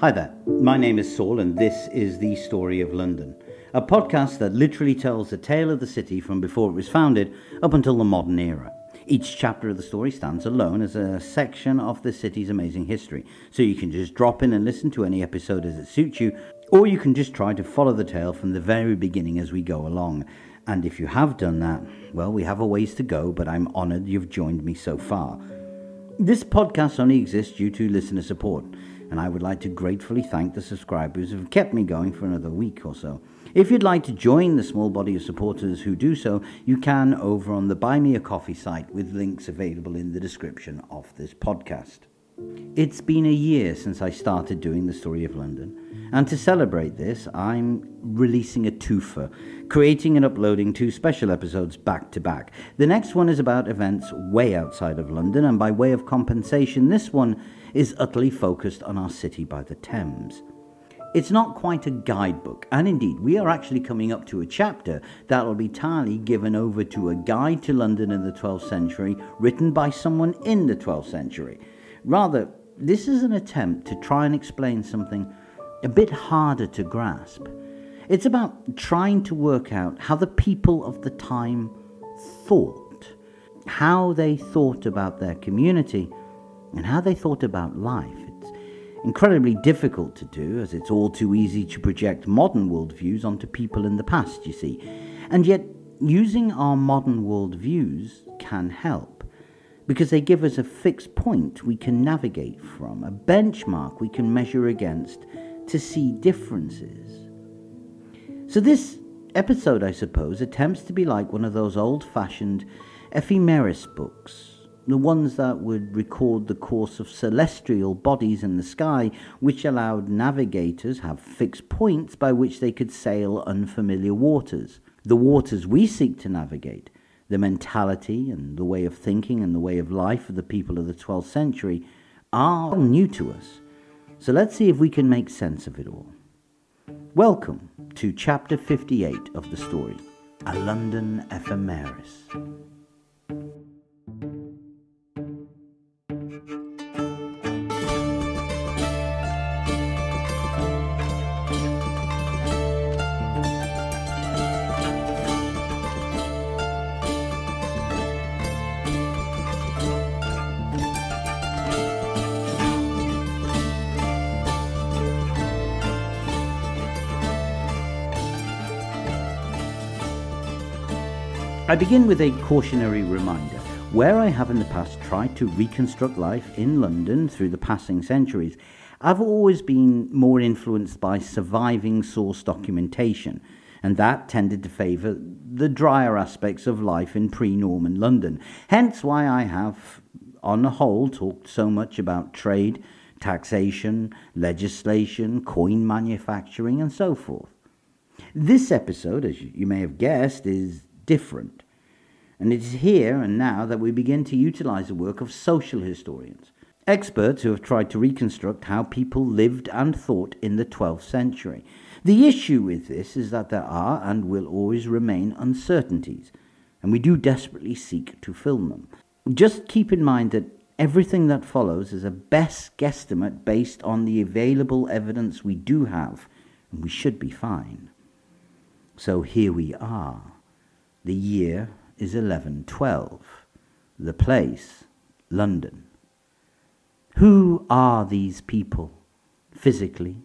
Hi there, my name is Saul, and this is The Story of London, a podcast that literally tells the tale of the city from before it was founded up until the modern era. Each chapter of the story stands alone as a section of the city's amazing history, so you can just drop in and listen to any episode as it suits you, or you can just try to follow the tale from the very beginning as we go along. And if you have done that, well, we have a ways to go, but I'm honoured you've joined me so far. This podcast only exists due to listener support and I would like to gratefully thank the subscribers who have kept me going for another week or so. If you'd like to join the small body of supporters who do so, you can over on the Buy Me a Coffee site with links available in the description of this podcast. It's been a year since I started doing the story of London, and to celebrate this, I'm releasing a twofer, creating and uploading two special episodes back to back. The next one is about events way outside of London, and by way of compensation, this one is utterly focused on our city by the Thames. It's not quite a guidebook, and indeed, we are actually coming up to a chapter that will be entirely given over to a guide to London in the 12th century, written by someone in the 12th century. Rather, this is an attempt to try and explain something a bit harder to grasp. It's about trying to work out how the people of the time thought, how they thought about their community and how they thought about life. It's incredibly difficult to do, as it's all too easy to project modern worldviews onto people in the past, you see. And yet, using our modern worldviews can help, because they give us a fixed point we can navigate from, a benchmark we can measure against to see differences. So, this episode, I suppose, attempts to be like one of those old fashioned ephemeris books the ones that would record the course of celestial bodies in the sky, which allowed navigators have fixed points by which they could sail unfamiliar waters. The waters we seek to navigate, the mentality and the way of thinking and the way of life of the people of the 12th century, are new to us. So let's see if we can make sense of it all. Welcome to chapter 58 of the story A London Ephemeris. I begin with a cautionary reminder. Where I have in the past tried to reconstruct life in London through the passing centuries, I've always been more influenced by surviving source documentation, and that tended to favour the drier aspects of life in pre Norman London. Hence why I have, on the whole, talked so much about trade, taxation, legislation, coin manufacturing, and so forth. This episode, as you may have guessed, is different. And it is here and now that we begin to utilize the work of social historians, experts who have tried to reconstruct how people lived and thought in the 12th century. The issue with this is that there are and will always remain uncertainties, and we do desperately seek to fill them. Just keep in mind that everything that follows is a best guesstimate based on the available evidence we do have, and we should be fine. So here we are. The year is 1112. The place, London. Who are these people, physically,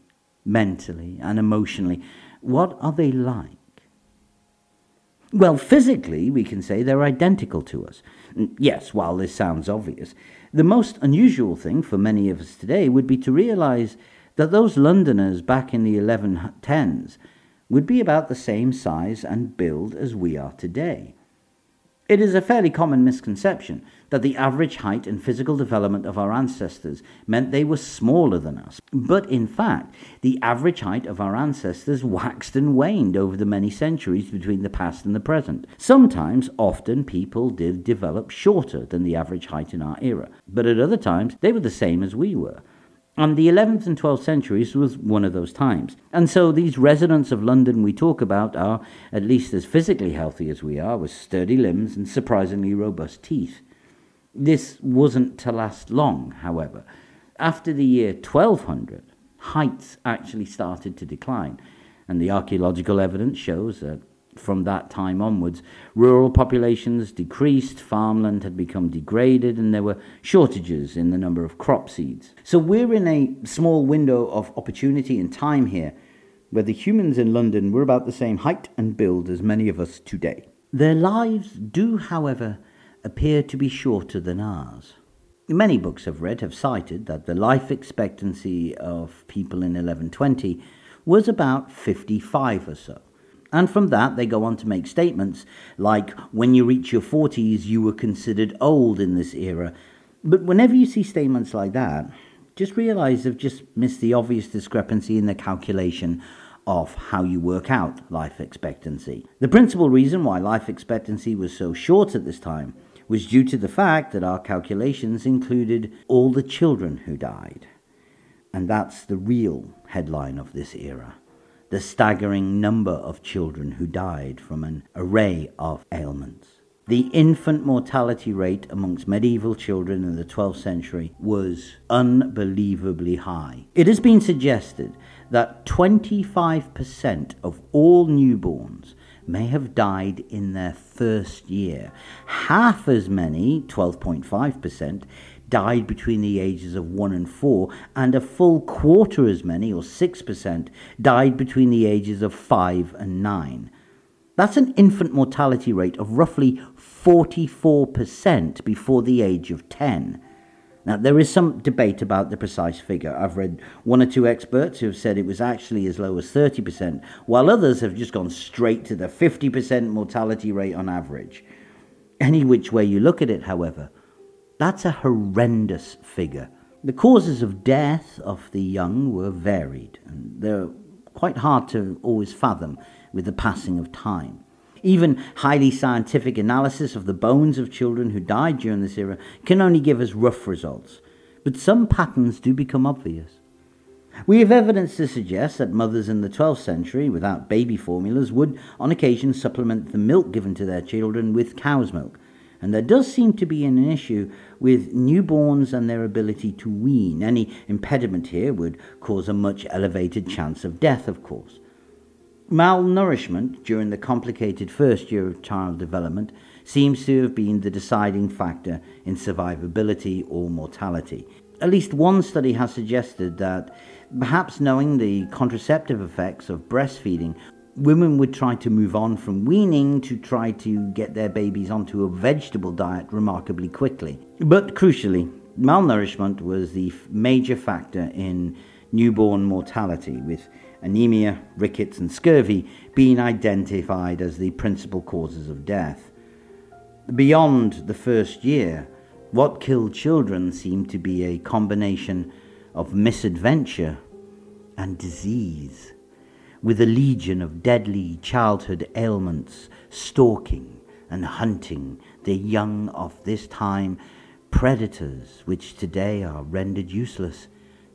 mentally, and emotionally? What are they like? Well, physically, we can say they're identical to us. Yes, while this sounds obvious, the most unusual thing for many of us today would be to realize that those Londoners back in the 1110s would be about the same size and build as we are today. It is a fairly common misconception that the average height and physical development of our ancestors meant they were smaller than us. But in fact, the average height of our ancestors waxed and waned over the many centuries between the past and the present. Sometimes, often, people did develop shorter than the average height in our era, but at other times, they were the same as we were. And the 11th and 12th centuries was one of those times. And so these residents of London we talk about are at least as physically healthy as we are, with sturdy limbs and surprisingly robust teeth. This wasn't to last long, however. After the year 1200, heights actually started to decline. And the archaeological evidence shows that from that time onwards, rural populations decreased, farmland had become degraded, and there were shortages in the number of crop seeds. So we're in a small window of opportunity and time here where the humans in London were about the same height and build as many of us today. Their lives do, however, appear to be shorter than ours. Many books I've read have cited that the life expectancy of people in 1120 was about 55 or so. And from that, they go on to make statements like, when you reach your 40s, you were considered old in this era. But whenever you see statements like that, just realize they've just missed the obvious discrepancy in the calculation of how you work out life expectancy. The principal reason why life expectancy was so short at this time was due to the fact that our calculations included all the children who died. And that's the real headline of this era the staggering number of children who died from an array of ailments. The infant mortality rate amongst medieval children in the 12th century was unbelievably high. It has been suggested that 25% of all newborns may have died in their first year. Half as many, 12.5%, died between the ages of 1 and 4, and a full quarter as many, or 6%, died between the ages of 5 and 9. That's an infant mortality rate of roughly 44% before the age of 10. Now, there is some debate about the precise figure. I've read one or two experts who have said it was actually as low as 30%, while others have just gone straight to the 50% mortality rate on average. Any which way you look at it, however, that's a horrendous figure. The causes of death of the young were varied, and they're quite hard to always fathom with the passing of time. Even highly scientific analysis of the bones of children who died during this era can only give us rough results, but some patterns do become obvious. We have evidence to suggest that mothers in the 12th century, without baby formulas, would on occasion supplement the milk given to their children with cow's milk, and there does seem to be an issue with newborns and their ability to wean. Any impediment here would cause a much elevated chance of death, of course. Malnourishment during the complicated first year of child development seems to have been the deciding factor in survivability or mortality. At least one study has suggested that perhaps knowing the contraceptive effects of breastfeeding women would try to move on from weaning to try to get their babies onto a vegetable diet remarkably quickly. But crucially, malnourishment was the major factor in newborn mortality, with anemia, rickets, and scurvy being identified as the principal causes of death. Beyond the first year, what killed children seemed to be a combination of misadventure and disease with a legion of deadly childhood ailments, stalking and hunting the young of this time, predators which today are rendered useless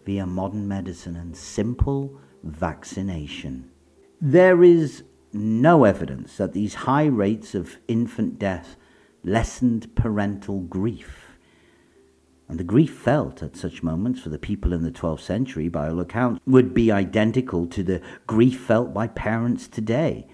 via modern medicine and simple vaccination. There is no evidence that these high rates of infant death lessened parental grief and the grief felt at such moments for the people in the 12th century, by all accounts, would be identical to the grief felt by parents today.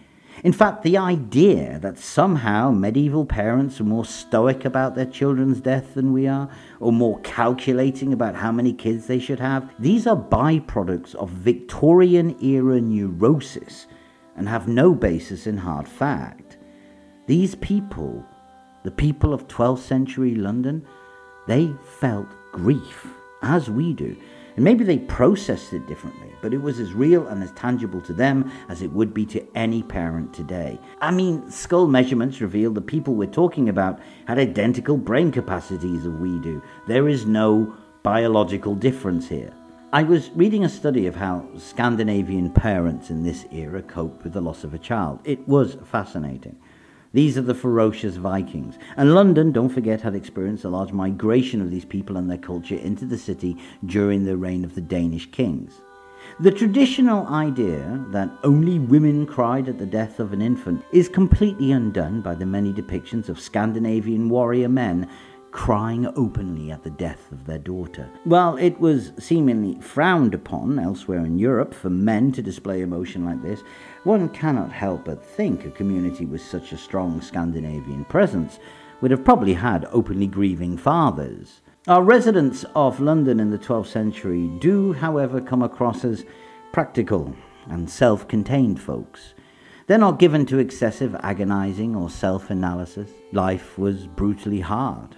In fact, the idea that somehow medieval parents are more stoic about their children's death than we are, or more calculating about how many kids they should have, these are byproducts of Victorian era neurosis and have no basis in hard fact. These people, the people of 12th century London, they felt grief, as we do. And maybe they processed it differently, but it was as real and as tangible to them as it would be to any parent today. I mean, skull measurements reveal the people we're talking about had identical brain capacities as we do. There is no biological difference here. I was reading a study of how Scandinavian parents in this era coped with the loss of a child. It was fascinating. These are the ferocious Vikings. And London, don't forget, had experienced a large migration of these people and their culture into the city during the reign of the Danish kings. The traditional idea that only women cried at the death of an infant is completely undone by the many depictions of Scandinavian warrior men crying openly at the death of their daughter. While it was seemingly frowned upon elsewhere in Europe for men to display emotion like this, one cannot help but think a community with such a strong Scandinavian presence would have probably had openly grieving fathers. Our residents of London in the 12th century do, however, come across as practical and self contained folks. They're not given to excessive agonizing or self analysis. Life was brutally hard.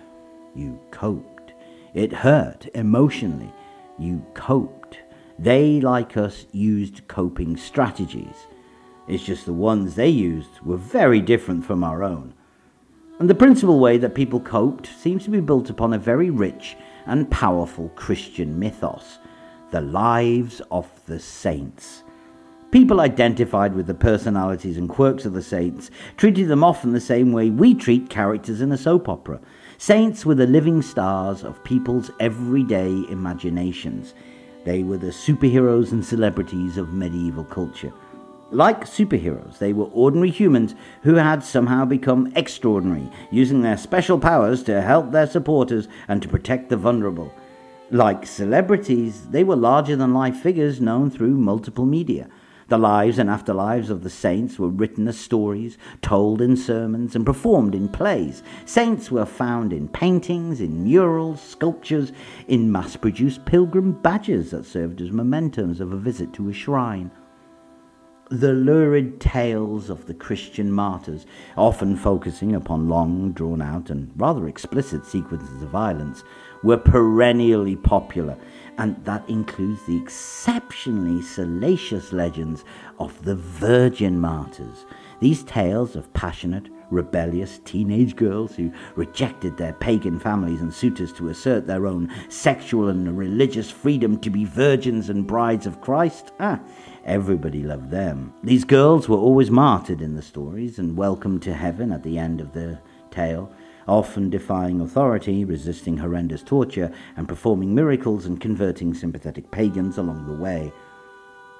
You coped. It hurt emotionally. You coped. They, like us, used coping strategies. It's just the ones they used were very different from our own. And the principal way that people coped seems to be built upon a very rich and powerful Christian mythos the lives of the saints. People identified with the personalities and quirks of the saints treated them often the same way we treat characters in a soap opera. Saints were the living stars of people's everyday imaginations. They were the superheroes and celebrities of medieval culture. Like superheroes, they were ordinary humans who had somehow become extraordinary, using their special powers to help their supporters and to protect the vulnerable. Like celebrities, they were larger than life figures known through multiple media. The lives and afterlives of the saints were written as stories, told in sermons, and performed in plays. Saints were found in paintings, in murals, sculptures, in mass produced pilgrim badges that served as mementos of a visit to a shrine. The lurid tales of the Christian martyrs, often focusing upon long, drawn out, and rather explicit sequences of violence, were perennially popular and that includes the exceptionally salacious legends of the virgin martyrs. These tales of passionate, rebellious teenage girls who rejected their pagan families and suitors to assert their own sexual and religious freedom to be virgins and brides of Christ. Ah, everybody loved them. These girls were always martyred in the stories and welcomed to heaven at the end of the tale often defying authority, resisting horrendous torture, and performing miracles and converting sympathetic pagans along the way.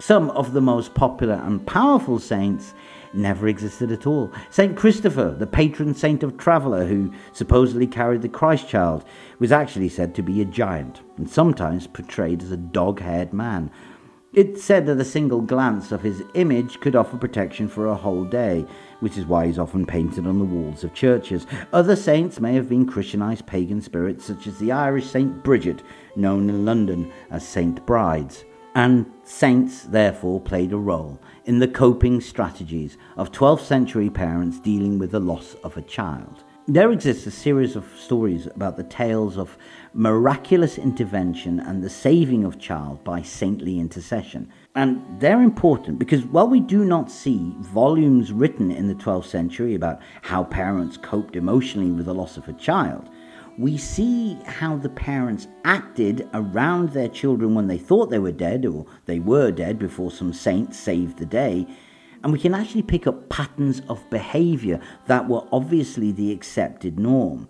Some of the most popular and powerful saints never existed at all. Saint Christopher, the patron saint of traveller who supposedly carried the Christ child, was actually said to be a giant and sometimes portrayed as a dog haired man it's said that a single glance of his image could offer protection for a whole day, which is why he's often painted on the walls of churches. Other saints may have been Christianized pagan spirits, such as the Irish Saint Bridget, known in London as Saint Brides. And saints, therefore, played a role in the coping strategies of 12th century parents dealing with the loss of a child. There exists a series of stories about the tales of miraculous intervention and the saving of child by saintly intercession. And they're important because while we do not see volumes written in the 12th century about how parents coped emotionally with the loss of a child, we see how the parents acted around their children when they thought they were dead or they were dead before some saint saved the day and we can actually pick up patterns of behavior that were obviously the accepted norm.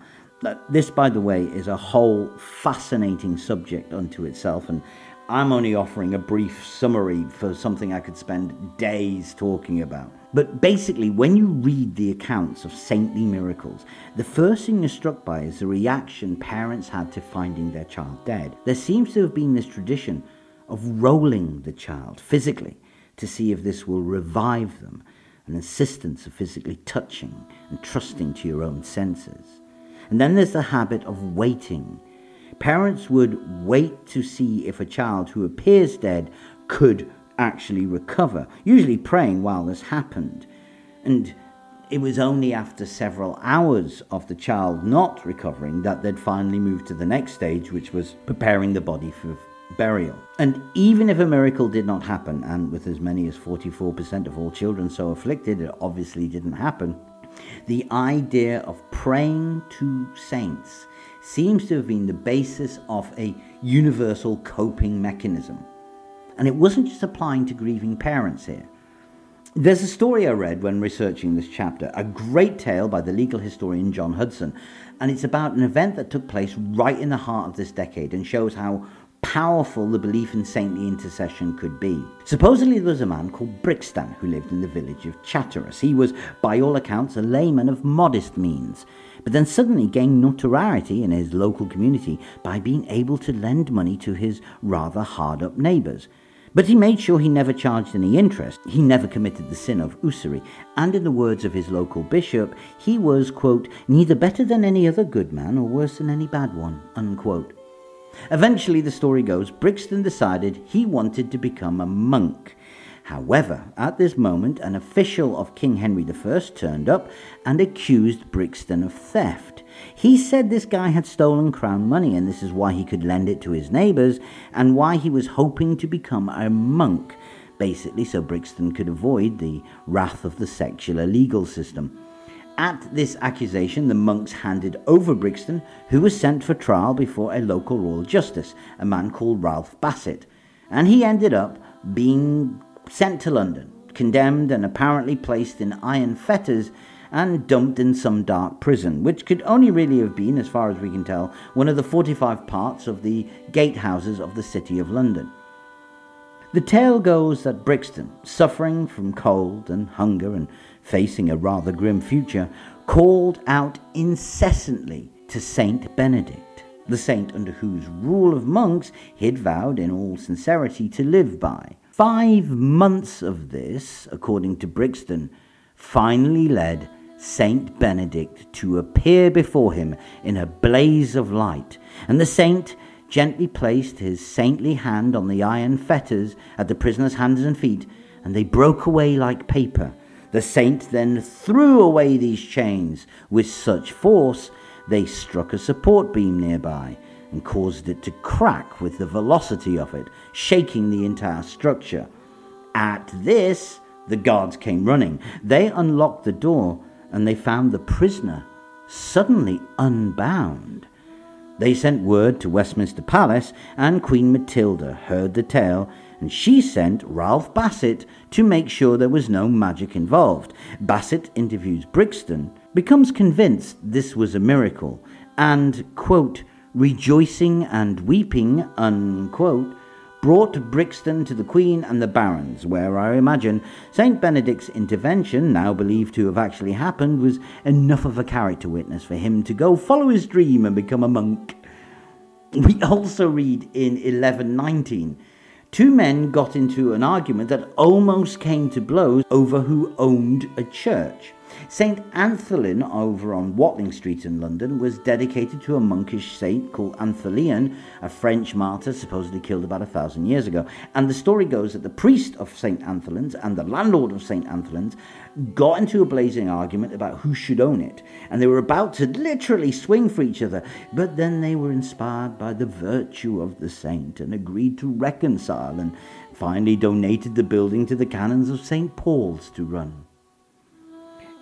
This, by the way, is a whole fascinating subject unto itself, and I'm only offering a brief summary for something I could spend days talking about. But basically, when you read the accounts of saintly miracles, the first thing you're struck by is the reaction parents had to finding their child dead. There seems to have been this tradition of rolling the child physically to see if this will revive them, an insistence of physically touching and trusting to your own senses. And then there's the habit of waiting. Parents would wait to see if a child who appears dead could actually recover, usually praying while this happened. And it was only after several hours of the child not recovering that they'd finally move to the next stage, which was preparing the body for burial. And even if a miracle did not happen, and with as many as 44% of all children so afflicted, it obviously didn't happen, the idea of praying to saints seems to have been the basis of a universal coping mechanism. And it wasn't just applying to grieving parents here. There's a story I read when researching this chapter, a great tale by the legal historian John Hudson, and it's about an event that took place right in the heart of this decade and shows how powerful the belief in saintly intercession could be. Supposedly, there was a man called Brixton who lived in the village of Chatteris. He was, by all accounts, a layman of modest means, but then suddenly gained notoriety in his local community by being able to lend money to his rather hard up neighbours. But he made sure he never charged any interest. He never committed the sin of usury. And in the words of his local bishop, he was, quote, neither better than any other good man or worse than any bad one, unquote. Eventually, the story goes, Brixton decided he wanted to become a monk. However, at this moment, an official of King Henry I turned up and accused Brixton of theft. He said this guy had stolen crown money and this is why he could lend it to his neighbours and why he was hoping to become a monk, basically so Brixton could avoid the wrath of the secular legal system. At this accusation, the monks handed over Brixton, who was sent for trial before a local royal justice, a man called Ralph Bassett, and he ended up being sent to London, condemned and apparently placed in iron fetters and dumped in some dark prison, which could only really have been, as far as we can tell, one of the 45 parts of the gatehouses of the City of London. The tale goes that Brixton, suffering from cold and hunger and facing a rather grim future, called out incessantly to Saint Benedict, the saint under whose rule of monks he had vowed in all sincerity to live by. Five months of this, according to Brixton, finally led Saint Benedict to appear before him in a blaze of light, and the saint gently placed his saintly hand on the iron fetters at the prisoner's hands and feet, and they broke away like paper. The saint then threw away these chains with such force they struck a support beam nearby, and caused it to crack with the velocity of it, shaking the entire structure. At this, the guards came running. They unlocked the door and they found the prisoner suddenly unbound. They sent word to Westminster Palace, and Queen Matilda heard the tale, and she sent Ralph Bassett to make sure there was no magic involved. Bassett interviews Brixton, becomes convinced this was a miracle, and, quote, rejoicing and weeping, unquote, brought Brixton to the Queen and the Barons, where I imagine St. Benedict's intervention, now believed to have actually happened, was enough of a character witness for him to go follow his dream and become a monk. We also read in 1119 two men got into an argument that almost came to blows over who owned a church. St. Antholin over on Watling Street in London was dedicated to a monkish saint called Anthelion, a French martyr supposedly killed about a thousand years ago. And the story goes that the priest of St. Antholin's and the landlord of St. Antholin's got into a blazing argument about who should own it. And they were about to literally swing for each other, but then they were inspired by the virtue of the saint and agreed to reconcile and finally donated the building to the canons of St. Paul's to run.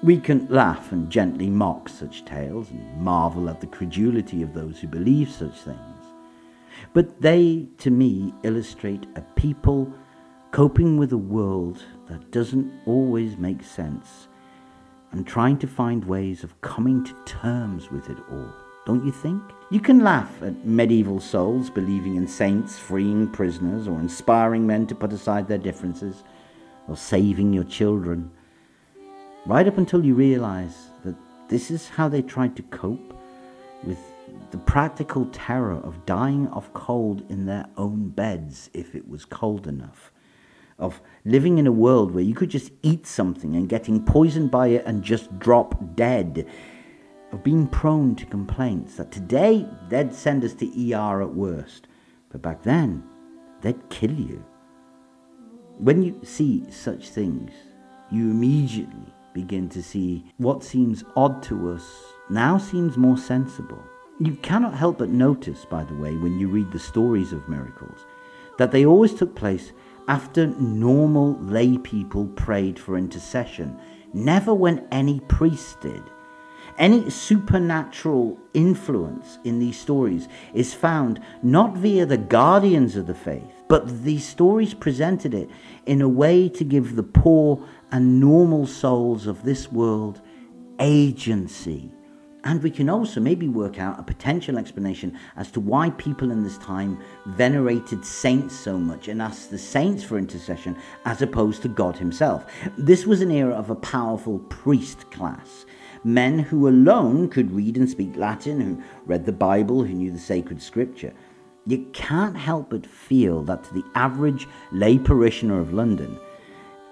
We can laugh and gently mock such tales and marvel at the credulity of those who believe such things. But they, to me, illustrate a people coping with a world that doesn't always make sense and trying to find ways of coming to terms with it all. Don't you think? You can laugh at medieval souls believing in saints freeing prisoners or inspiring men to put aside their differences or saving your children right up until you realize that this is how they tried to cope with the practical terror of dying of cold in their own beds if it was cold enough, of living in a world where you could just eat something and getting poisoned by it and just drop dead, of being prone to complaints that today they'd send us to ER at worst, but back then they'd kill you. When you see such things, you immediately begin to see what seems odd to us now seems more sensible. You cannot help but notice, by the way, when you read the stories of miracles, that they always took place after normal lay people prayed for intercession, never when any priest did. Any supernatural influence in these stories is found not via the guardians of the faith, but these stories presented it in a way to give the poor and normal souls of this world agency. And we can also maybe work out a potential explanation as to why people in this time venerated saints so much and asked the saints for intercession as opposed to God Himself. This was an era of a powerful priest class. men who alone could read and speak Latin, who read the Bible, who knew the sacred scripture. You can't help but feel that to the average lay parishioner of London,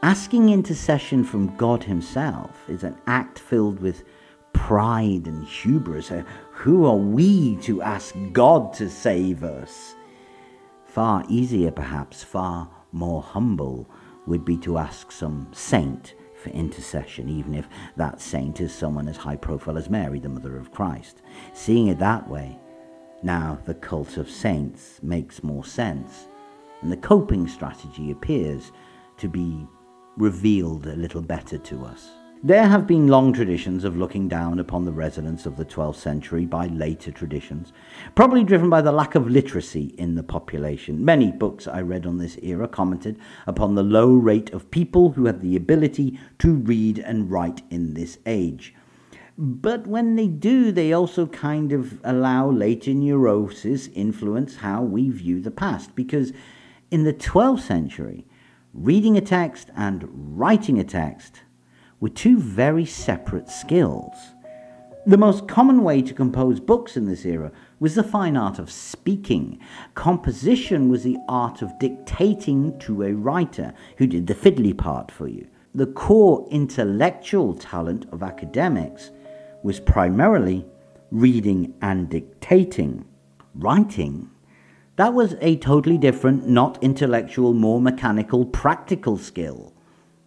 asking intercession from God Himself is an act filled with pride and hubris. Who are we to ask God to save us? Far easier, perhaps, far more humble, would be to ask some saint for intercession, even if that saint is someone as high profile as Mary, the Mother of Christ. Seeing it that way, now the cult of saints makes more sense, and the coping strategy appears to be revealed a little better to us. There have been long traditions of looking down upon the residents of the 12th century by later traditions, probably driven by the lack of literacy in the population. Many books I read on this era commented upon the low rate of people who had the ability to read and write in this age. But when they do, they also kind of allow later neurosis influence how we view the past. Because in the 12th century, reading a text and writing a text were two very separate skills. The most common way to compose books in this era was the fine art of speaking. Composition was the art of dictating to a writer who did the fiddly part for you. The core intellectual talent of academics was primarily reading and dictating. Writing, that was a totally different, not intellectual, more mechanical, practical skill.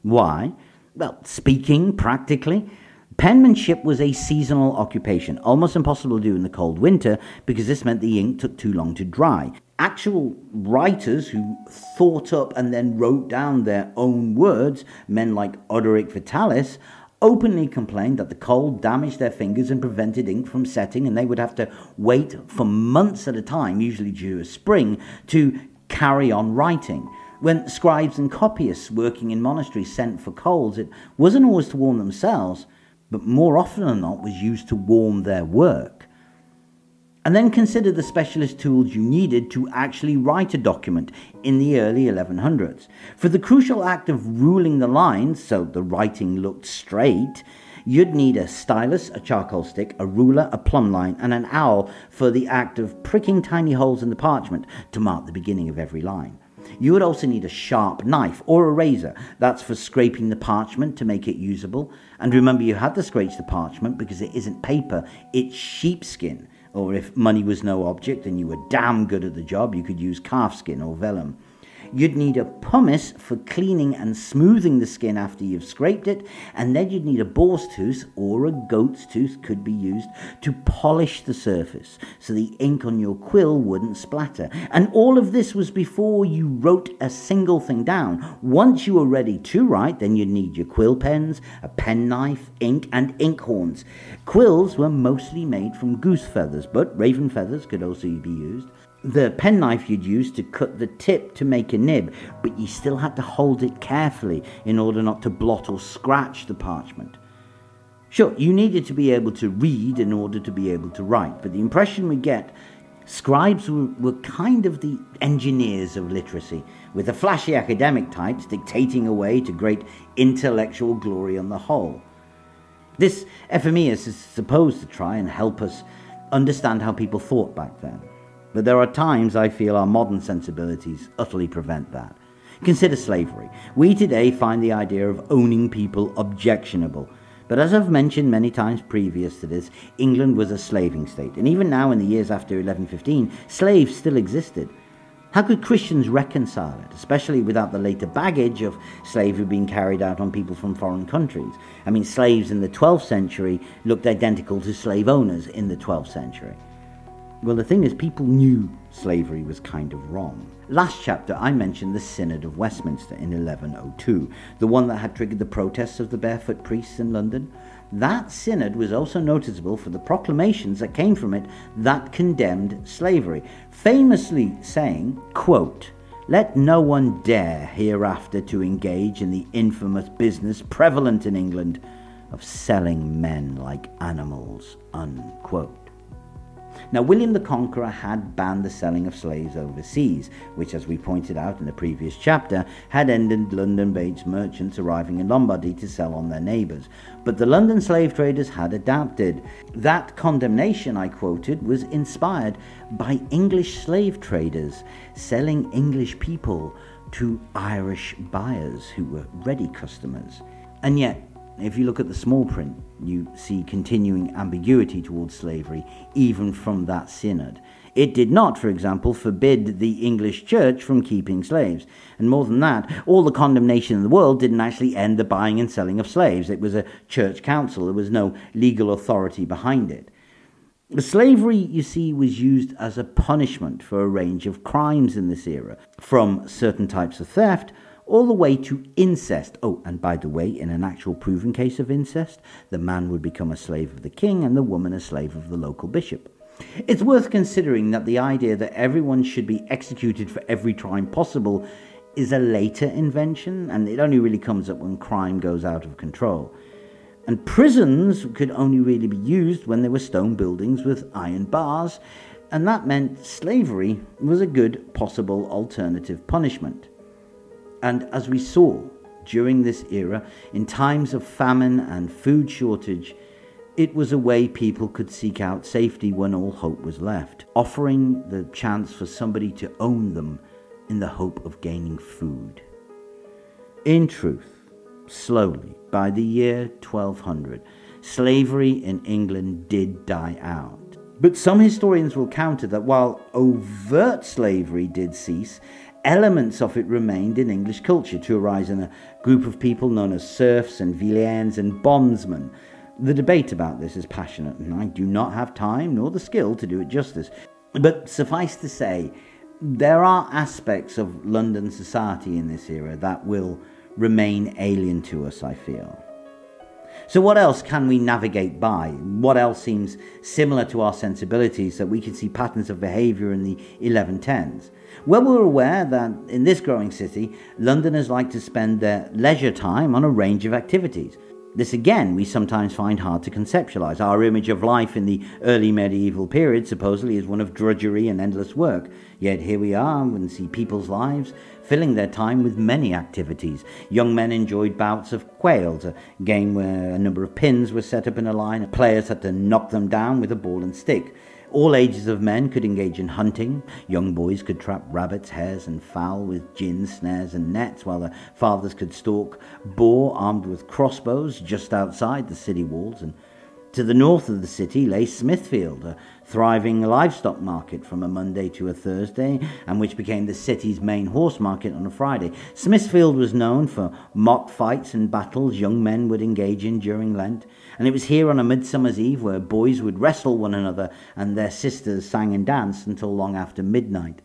Why? well, speaking practically, penmanship was a seasonal occupation, almost impossible to do in the cold winter because this meant the ink took too long to dry. Actual writers who thought up and then wrote down their own words, men like Orderic Vitalis, openly complained that the cold damaged their fingers and prevented ink from setting, and they would have to wait for months at a time, usually due to spring, to carry on writing. When scribes and copyists working in monasteries sent for coals, it wasn't always to warm themselves, but more often than not was used to warm their work. And then consider the specialist tools you needed to actually write a document in the early 1100s. For the crucial act of ruling the lines so the writing looked straight, you'd need a stylus, a charcoal stick, a ruler, a plumb line, and an owl for the act of pricking tiny holes in the parchment to mark the beginning of every line. You would also need a sharp knife or a razor. That's for scraping the parchment to make it usable. And remember, you had to scratch the parchment because it isn't paper, it's sheepskin. Or if money was no object and you were damn good at the job, you could use calfskin or vellum. You'd need a pumice for cleaning and smoothing the skin after you've scraped it, and then you'd need a boar's tooth or a goat's tooth could be used to polish the surface so the ink on your quill wouldn't splatter. And all of this was before you wrote a single thing down. Once you were ready to write, then you'd need your quill pens, a penknife, ink, and ink horns. Quills were mostly made from goose feathers, but raven feathers could also be used the penknife you'd use to cut the tip to make a nib, but you still had to hold it carefully in order not to blot or scratch the parchment. Sure, you needed to be able to read in order to be able to write, but the impression we get scribes were, were kind of the engineers of literacy, with the flashy academic types dictating away to great intellectual glory on the whole. This Ephemeris is supposed to try and help us understand how people thought back then. But there are times I feel our modern sensibilities utterly prevent that. Consider slavery. We today find the idea of owning people objectionable. But as I've mentioned many times previous to this, England was a slaving state, and even now in the years after 1115, slaves still existed. How could Christians reconcile it, especially without the later baggage of slavery being carried out on people from foreign countries? I mean, slaves in the 12th century looked identical to slave owners in the 12th century. Well, the thing is, people knew slavery was kind of wrong. Last chapter, I mentioned the Synod of Westminster in 1102, the one that had triggered the protests of the barefoot priests in London. That synod was also noticeable for the proclamations that came from it that condemned slavery, famously saying, quote, let no one dare hereafter to engage in the infamous business prevalent in England of selling men like animals. Unquote. Now, William the Conqueror had banned the selling of slaves overseas, which, as we pointed out in the previous chapter, had ended London based merchants arriving in Lombardy to sell on their neighbours. But the London slave traders had adapted. That condemnation I quoted was inspired by English slave traders selling English people to Irish buyers who were ready customers. And yet, if you look at the small print, you see continuing ambiguity towards slavery, even from that synod. It did not, for example, forbid the English church from keeping slaves. And more than that, all the condemnation in the world didn't actually end the buying and selling of slaves. It was a church council, there was no legal authority behind it. Slavery, you see, was used as a punishment for a range of crimes in this era, from certain types of theft all the way to incest. Oh, and by the way, in an actual proven case of incest, the man would become a slave of the king and the woman a slave of the local bishop. It's worth considering that the idea that everyone should be executed for every crime possible is a later invention, and it only really comes up when crime goes out of control. And prisons could only really be used when there were stone buildings with iron bars, and that meant slavery was a good possible alternative punishment. And as we saw during this era, in times of famine and food shortage, it was a way people could seek out safety when all hope was left, offering the chance for somebody to own them in the hope of gaining food. In truth, slowly, by the year 1200, slavery in England did die out. But some historians will counter that while overt slavery did cease, elements of it remained in English culture to arise in a group of people known as serfs and villeins and bondsmen. The debate about this is passionate, and I do not have time nor the skill to do it justice. But suffice to say, there are aspects of London society in this era that will remain alien to us, I feel. So, what else can we navigate by? What else seems similar to our sensibilities that we can see patterns of behaviour in the 1110s? Well, we're aware that in this growing city, Londoners like to spend their leisure time on a range of activities. This again we sometimes find hard to conceptualize. Our image of life in the early medieval period supposedly is one of drudgery and endless work. Yet here we are and see people's lives filling their time with many activities. Young men enjoyed bouts of quails, a game where a number of pins were set up in a line, players had to knock them down with a ball and stick. All ages of men could engage in hunting. Young boys could trap rabbits, hares, and fowl with gin, snares, and nets, while their fathers could stalk boar armed with crossbows just outside the city walls. And to the north of the city lay Smithfield, a thriving livestock market from a Monday to a Thursday, and which became the city's main horse market on a Friday. Smithfield was known for mock fights and battles young men would engage in during Lent, and it was here on a Midsummer's Eve where boys would wrestle one another and their sisters sang and danced until long after midnight.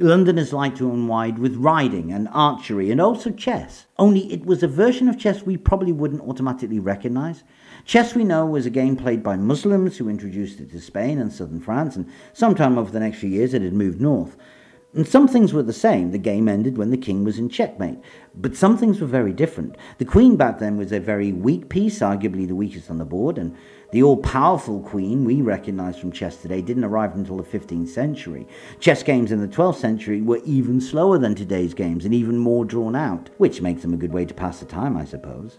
Londoners like to unwind with riding and archery and also chess. Only it was a version of chess we probably wouldn't automatically recognize. Chess, we know, was a game played by Muslims who introduced it to Spain and southern France, and sometime over the next few years it had moved north. And some things were the same. The game ended when the king was in checkmate. But some things were very different. The queen back then was a very weak piece, arguably the weakest on the board, and the all powerful queen we recognize from chess today didn't arrive until the 15th century. Chess games in the 12th century were even slower than today's games and even more drawn out, which makes them a good way to pass the time, I suppose.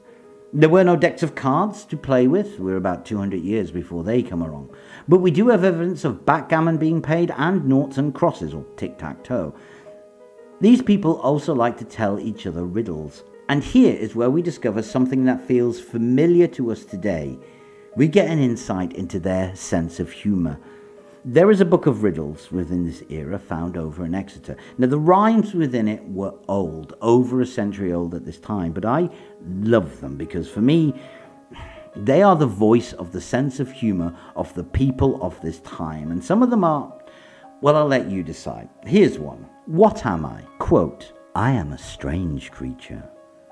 There were no decks of cards to play with. We're about 200 years before they come along. But we do have evidence of backgammon being played and noughts and crosses, or tic tac toe. These people also like to tell each other riddles. And here is where we discover something that feels familiar to us today. We get an insight into their sense of humour. There is a book of riddles within this era found over in Exeter. Now, the rhymes within it were old, over a century old at this time, but I love them because for me, they are the voice of the sense of humour of the people of this time. And some of them are, well, I'll let you decide. Here's one What am I? Quote, I am a strange creature,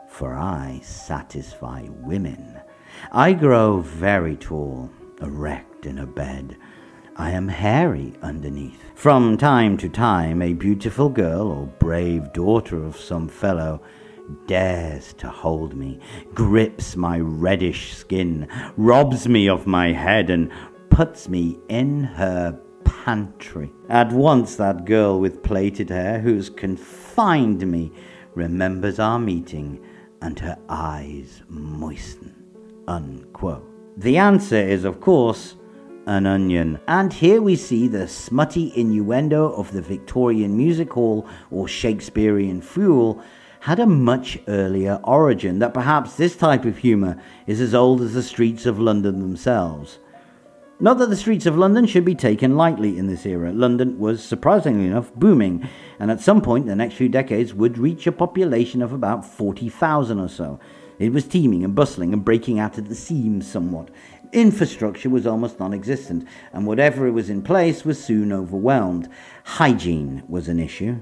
for I satisfy women. I grow very tall, erect in a bed I am hairy underneath. From time to time, a beautiful girl or brave daughter of some fellow dares to hold me, grips my reddish skin, robs me of my head, and puts me in her pantry. At once that girl with plaited hair who's confined me remembers our meeting and her eyes moisten. Unquote. The answer is, of course, an onion. And here we see the smutty innuendo of the Victorian music hall or Shakespearean fool had a much earlier origin, that perhaps this type of humour is as old as the streets of London themselves. Not that the streets of London should be taken lightly in this era. London was, surprisingly enough, booming, and at some point in the next few decades would reach a population of about 40,000 or so. It was teeming and bustling and breaking out at the seams somewhat. Infrastructure was almost non existent, and whatever was in place was soon overwhelmed. Hygiene was an issue.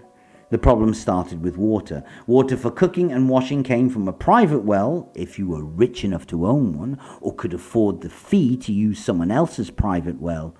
The problem started with water. Water for cooking and washing came from a private well, if you were rich enough to own one, or could afford the fee to use someone else's private well.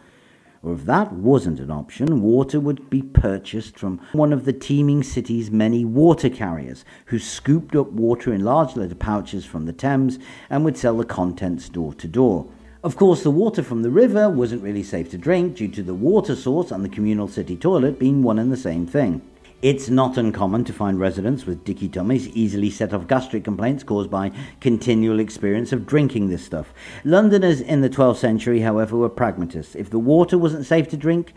Or if that wasn't an option, water would be purchased from one of the teeming city's many water carriers, who scooped up water in large leather pouches from the Thames and would sell the contents door to door. Of course, the water from the river wasn't really safe to drink due to the water source and the communal city toilet being one and the same thing. It's not uncommon to find residents with dicky tummies easily set off gastric complaints caused by continual experience of drinking this stuff. Londoners in the 12th century, however, were pragmatists. If the water wasn't safe to drink,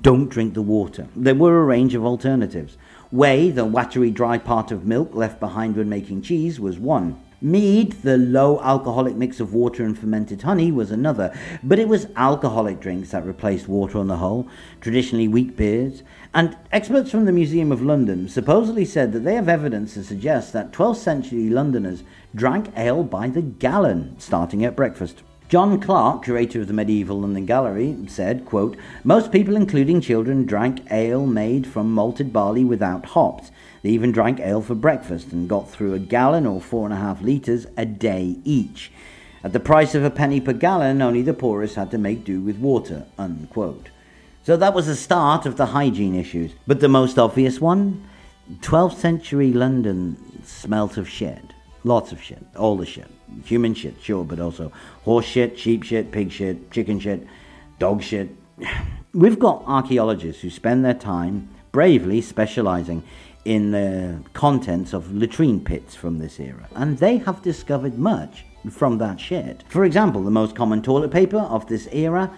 don't drink the water. There were a range of alternatives. Whey, the watery dry part of milk left behind when making cheese, was one. Mead, the low alcoholic mix of water and fermented honey, was another, but it was alcoholic drinks that replaced water on the whole, traditionally weak beers. And experts from the Museum of London supposedly said that they have evidence to suggest that 12th century Londoners drank ale by the gallon, starting at breakfast. John Clark, curator of the Medieval London Gallery, said, quote, Most people, including children, drank ale made from malted barley without hops. They even drank ale for breakfast and got through a gallon or four and a half litres a day each. At the price of a penny per gallon, only the poorest had to make do with water. Unquote. So that was the start of the hygiene issues. But the most obvious one 12th century London smelt of shit. Lots of shit. All the shit. Human shit, sure, but also horse shit, sheep shit, pig shit, chicken shit, dog shit. We've got archaeologists who spend their time bravely specializing in the contents of latrine pits from this era, and they have discovered much from that shit. For example, the most common toilet paper of this era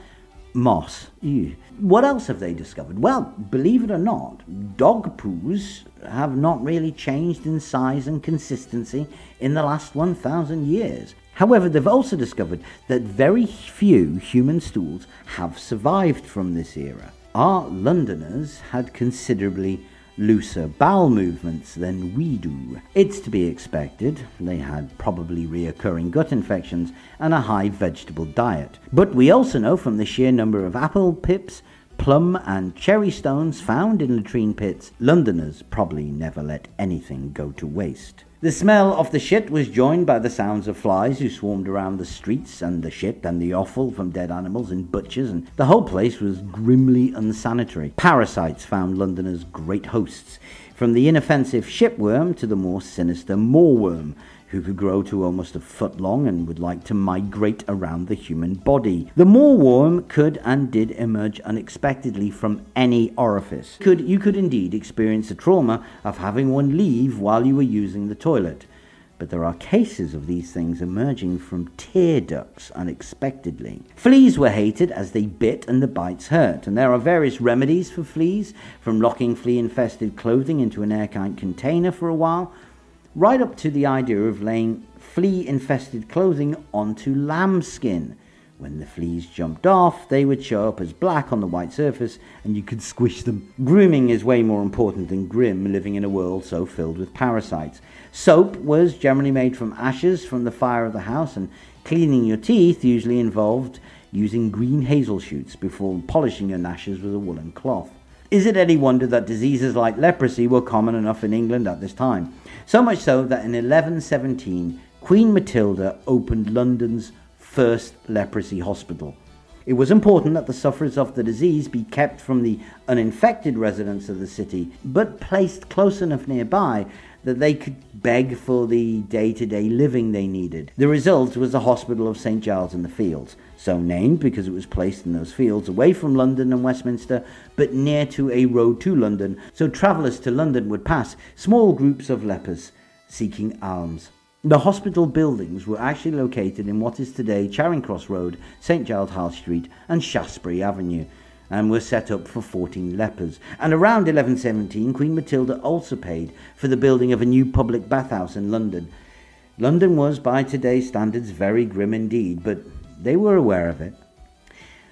moss. Ew. What else have they discovered? Well, believe it or not, dog poos have not really changed in size and consistency in the last 1,000 years. However, they've also discovered that very few human stools have survived from this era. Our Londoners had considerably looser bowel movements than we do. It's to be expected. They had probably reoccurring gut infections and a high vegetable diet. But we also know from the sheer number of apple pips, plum, and cherry stones found in latrine pits, Londoners probably never let anything go to waste. The smell of the shit was joined by the sounds of flies who swarmed around the streets, and the shit and the offal from dead animals in butchers, and the whole place was grimly unsanitary. Parasites found Londoners great hosts, from the inoffensive whipworm to the more sinister moorworm, who could grow to almost a foot long and would like to migrate around the human body. The moorworm could and did emerge unexpectedly from any orifice. Could you could indeed experience the trauma of having one leave while you were using the toilet. But there are cases of these things emerging from tear ducts unexpectedly. Fleas were hated as they bit and the bites hurt, and there are various remedies for fleas, from locking flea infested clothing into an airtight container for a while right up to the idea of laying flea infested clothing onto lambskin. When the fleas jumped off, they would show up as black on the white surface and you could squish them. Grooming is way more important than grim living in a world so filled with parasites. Soap was generally made from ashes from the fire of the house, and cleaning your teeth usually involved using green hazel shoots before polishing your gnashes with a woolen cloth. Is it any wonder that diseases like leprosy were common enough in England at this time? So much so that in 1117, Queen Matilda opened London's first leprosy hospital. It was important that the sufferers of the disease be kept from the uninfected residents of the city, but placed close enough nearby that they could beg for the day to day living they needed. The result was the Hospital of St. Giles in the Fields, so named because it was placed in those fields away from London and Westminster, but near to a road to London, so travellers to London would pass small groups of lepers seeking alms. The hospital buildings were actually located in what is today Charing Cross Road, St Giles High Street, and Shaftesbury Avenue, and were set up for 14 lepers. And around 1117, Queen Matilda also paid for the building of a new public bathhouse in London. London was, by today's standards, very grim indeed, but they were aware of it.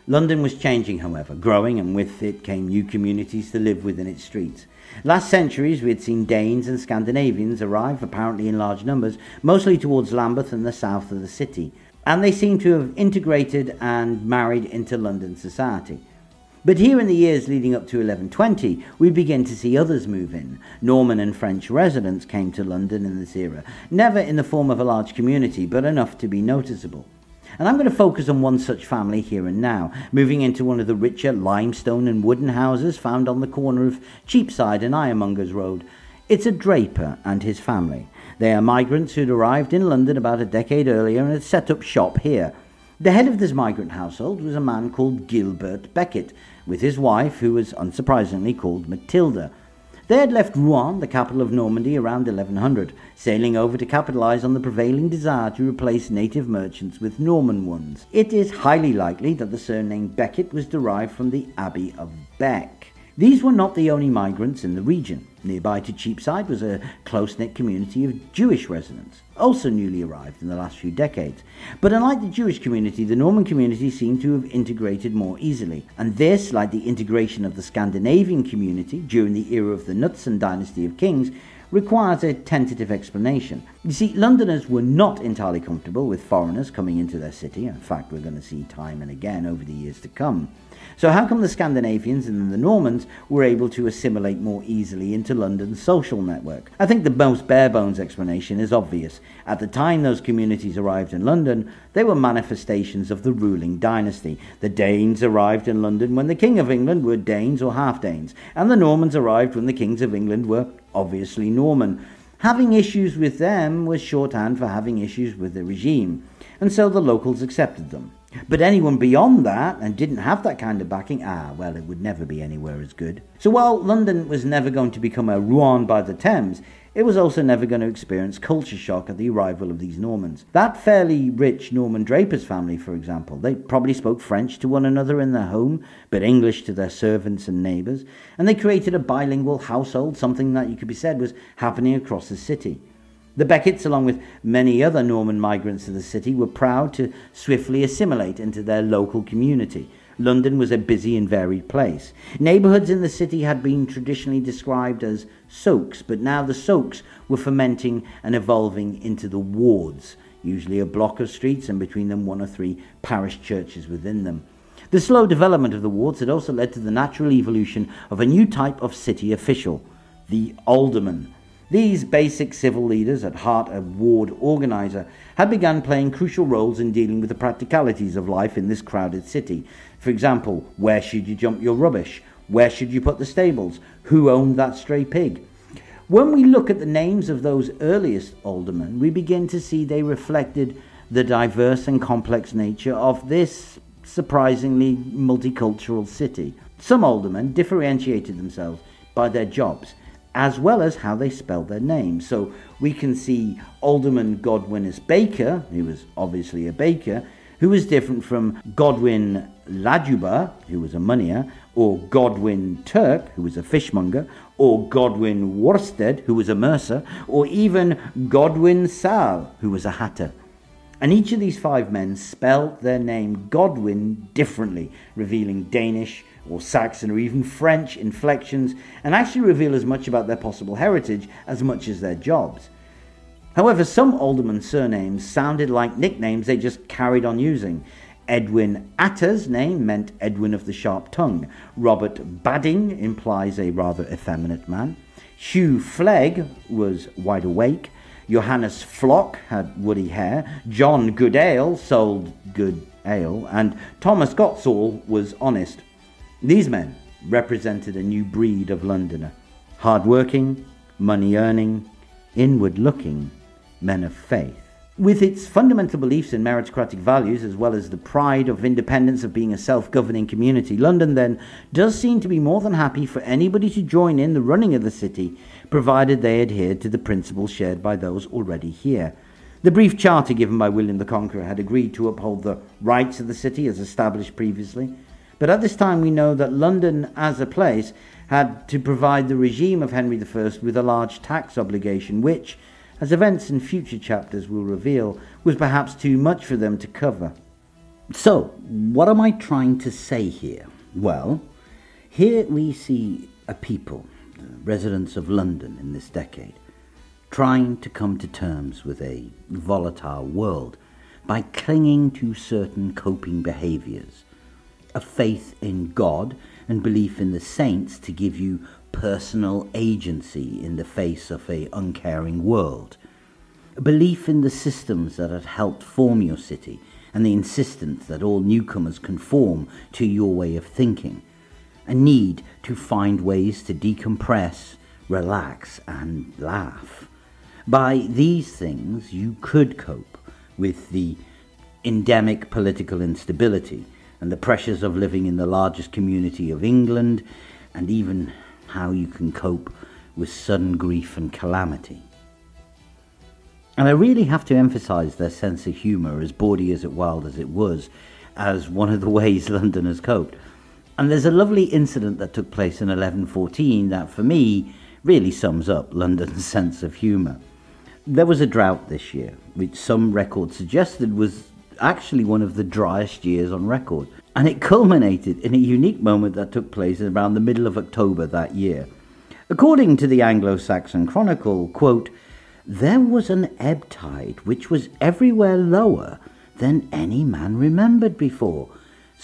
London was changing, however, growing, and with it came new communities to live within its streets. Last centuries, we had seen Danes and Scandinavians arrive, apparently in large numbers, mostly towards Lambeth and the south of the city, and they seem to have integrated and married into London society. But here in the years leading up to 1120, we begin to see others move in. Norman and French residents came to London in this era, never in the form of a large community, but enough to be noticeable. And I'm going to focus on one such family here and now, moving into one of the richer limestone and wooden houses found on the corner of Cheapside and Ironmongers Road. It's a draper and his family. They are migrants who'd arrived in London about a decade earlier and had set up shop here. The head of this migrant household was a man called Gilbert Becket, with his wife, who was unsurprisingly called Matilda. They had left Rouen, the capital of Normandy, around 1100, sailing over to capitalize on the prevailing desire to replace native merchants with Norman ones. It is highly likely that the surname Becket was derived from the Abbey of Bec. These were not the only migrants in the region. Nearby to Cheapside was a close knit community of Jewish residents, also newly arrived in the last few decades. But unlike the Jewish community, the Norman community seemed to have integrated more easily. And this, like the integration of the Scandinavian community during the era of the Knutsson dynasty of kings, requires a tentative explanation. You see, Londoners were not entirely comfortable with foreigners coming into their city. In fact, we're going to see time and again over the years to come. So, how come the Scandinavians and the Normans were able to assimilate more easily into London's social network? I think the most bare bones explanation is obvious. At the time those communities arrived in London, they were manifestations of the ruling dynasty. The Danes arrived in London when the King of England were Danes or half Danes, and the Normans arrived when the Kings of England were obviously Norman. Having issues with them was shorthand for having issues with the regime, and so the locals accepted them. But anyone beyond that and didn't have that kind of backing, ah, well, it would never be anywhere as good. So while London was never going to become a Rouen by the Thames, it was also never going to experience culture shock at the arrival of these Normans. That fairly rich Norman Drapers family, for example, they probably spoke French to one another in their home, but English to their servants and neighbours, and they created a bilingual household, something that you could be said was happening across the city. The Beckets, along with many other Norman migrants to the city, were proud to swiftly assimilate into their local community. London was a busy and varied place. Neighbourhoods in the city had been traditionally described as sokes, but now the sokes were fermenting and evolving into the wards, usually a block of streets and between them one or three parish churches within them. The slow development of the wards had also led to the natural evolution of a new type of city official, the alderman, these basic civil leaders, at heart a ward organizer, had begun playing crucial roles in dealing with the practicalities of life in this crowded city. For example, where should you jump your rubbish? Where should you put the stables? Who owned that stray pig? When we look at the names of those earliest aldermen, we begin to see they reflected the diverse and complex nature of this surprisingly multicultural city. Some aldermen differentiated themselves by their jobs as well as how they spelled their names. So we can see Alderman Godwin as Baker, who was obviously a baker, who was different from Godwin Lajuba, who was a moneyer, or Godwin Turk, who was a fishmonger, or Godwin Worsted, who was a mercer, or even Godwin Sal, who was a hatter. And each of these five men spelled their name Godwin differently, revealing Danish, or Saxon or even French inflections and actually reveal as much about their possible heritage as much as their jobs. However, some aldermen's surnames sounded like nicknames they just carried on using. Edwin Atter's name meant Edwin of the Sharp Tongue. Robert Badding implies a rather effeminate man. Hugh Flegg was wide awake. Johannes Flock had woody hair. John Goodale sold good ale. And Thomas Gotzall was honest. These men represented a new breed of Londoner hard working, money earning, inward looking men of faith. With its fundamental beliefs in meritocratic values, as well as the pride of independence of being a self governing community, London then does seem to be more than happy for anybody to join in the running of the city, provided they adhered to the principles shared by those already here. The brief charter given by William the Conqueror had agreed to uphold the rights of the city as established previously, but at this time we know that London as a place had to provide the regime of Henry I with a large tax obligation, which, as events in future chapters will reveal, was perhaps too much for them to cover. So, what am I trying to say here? Well, here we see a people, residents of London in this decade, trying to come to terms with a volatile world by clinging to certain coping behaviors. A faith in God and belief in the saints to give you personal agency in the face of a uncaring world, a belief in the systems that had helped form your city, and the insistence that all newcomers conform to your way of thinking, a need to find ways to decompress, relax, and laugh. By these things, you could cope with the endemic political instability and the pressures of living in the largest community of England, and even how you can cope with sudden grief and calamity. And I really have to emphasize their sense of humour, as bawdy as it wild as it was, as one of the ways London has coped. And there's a lovely incident that took place in 1114 that, for me, really sums up London's sense of humour. There was a drought this year, which some records suggested was actually one of the driest years on record. And it culminated in a unique moment that took place around the middle of October that year. According to the Anglo Saxon Chronicle, quote, there was an ebb tide which was everywhere lower than any man remembered before.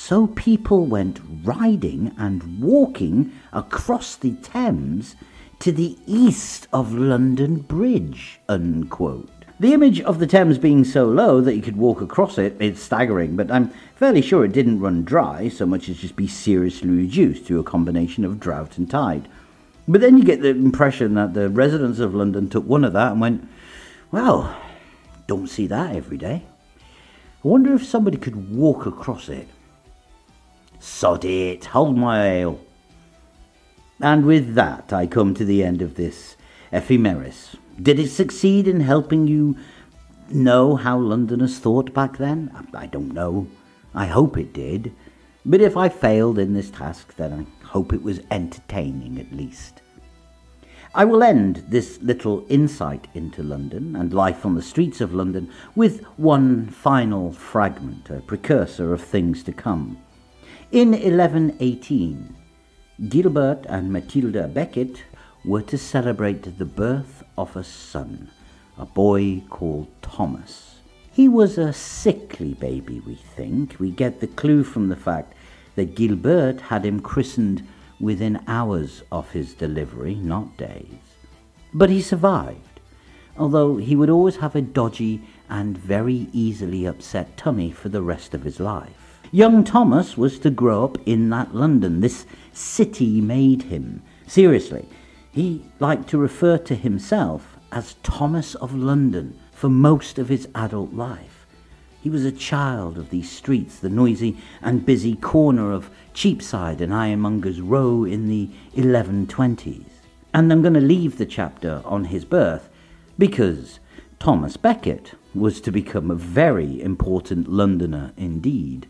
So people went riding and walking across the Thames to the east of London Bridge. Unquote. The image of the Thames being so low that you could walk across it is staggering, but I'm fairly sure it didn't run dry so much as just be seriously reduced through a combination of drought and tide. But then you get the impression that the residents of London took one of that and went, well, don't see that every day. I wonder if somebody could walk across it. Sod it, hold my ale. And with that, I come to the end of this ephemeris. Did it succeed in helping you know how Londoners thought back then? I don't know. I hope it did. But if I failed in this task, then I hope it was entertaining at least. I will end this little insight into London and life on the streets of London with one final fragment, a precursor of things to come. In 1118, Gilbert and Matilda Becket were to celebrate the birth of a son, a boy called Thomas. He was a sickly baby, we think. We get the clue from the fact that Gilbert had him christened within hours of his delivery, not days. But he survived, although he would always have a dodgy and very easily upset tummy for the rest of his life. Young Thomas was to grow up in that London. This city made him. Seriously, he liked to refer to himself as Thomas of London for most of his adult life. He was a child of these streets, the noisy and busy corner of Cheapside and Ironmonger's Row in the 1120s. And I'm going to leave the chapter on his birth because Thomas Becket was to become a very important Londoner indeed.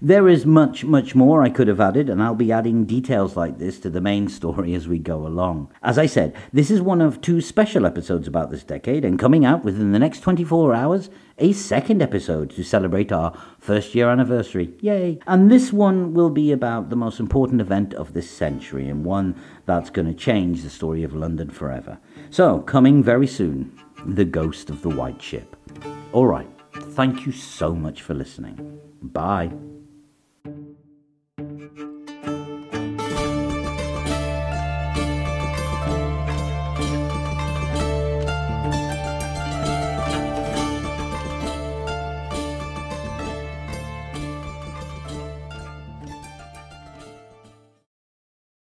There is much, much more I could have added, and I'll be adding details like this to the main story as we go along. As I said, this is one of two special episodes about this decade, and coming out within the next 24 hours, a second episode to celebrate our first year anniversary. Yay! And this one will be about the most important event of this century, and one that's going to change the story of London forever. So, coming very soon, The Ghost of the White Ship. All right, thank you so much for listening. Bye.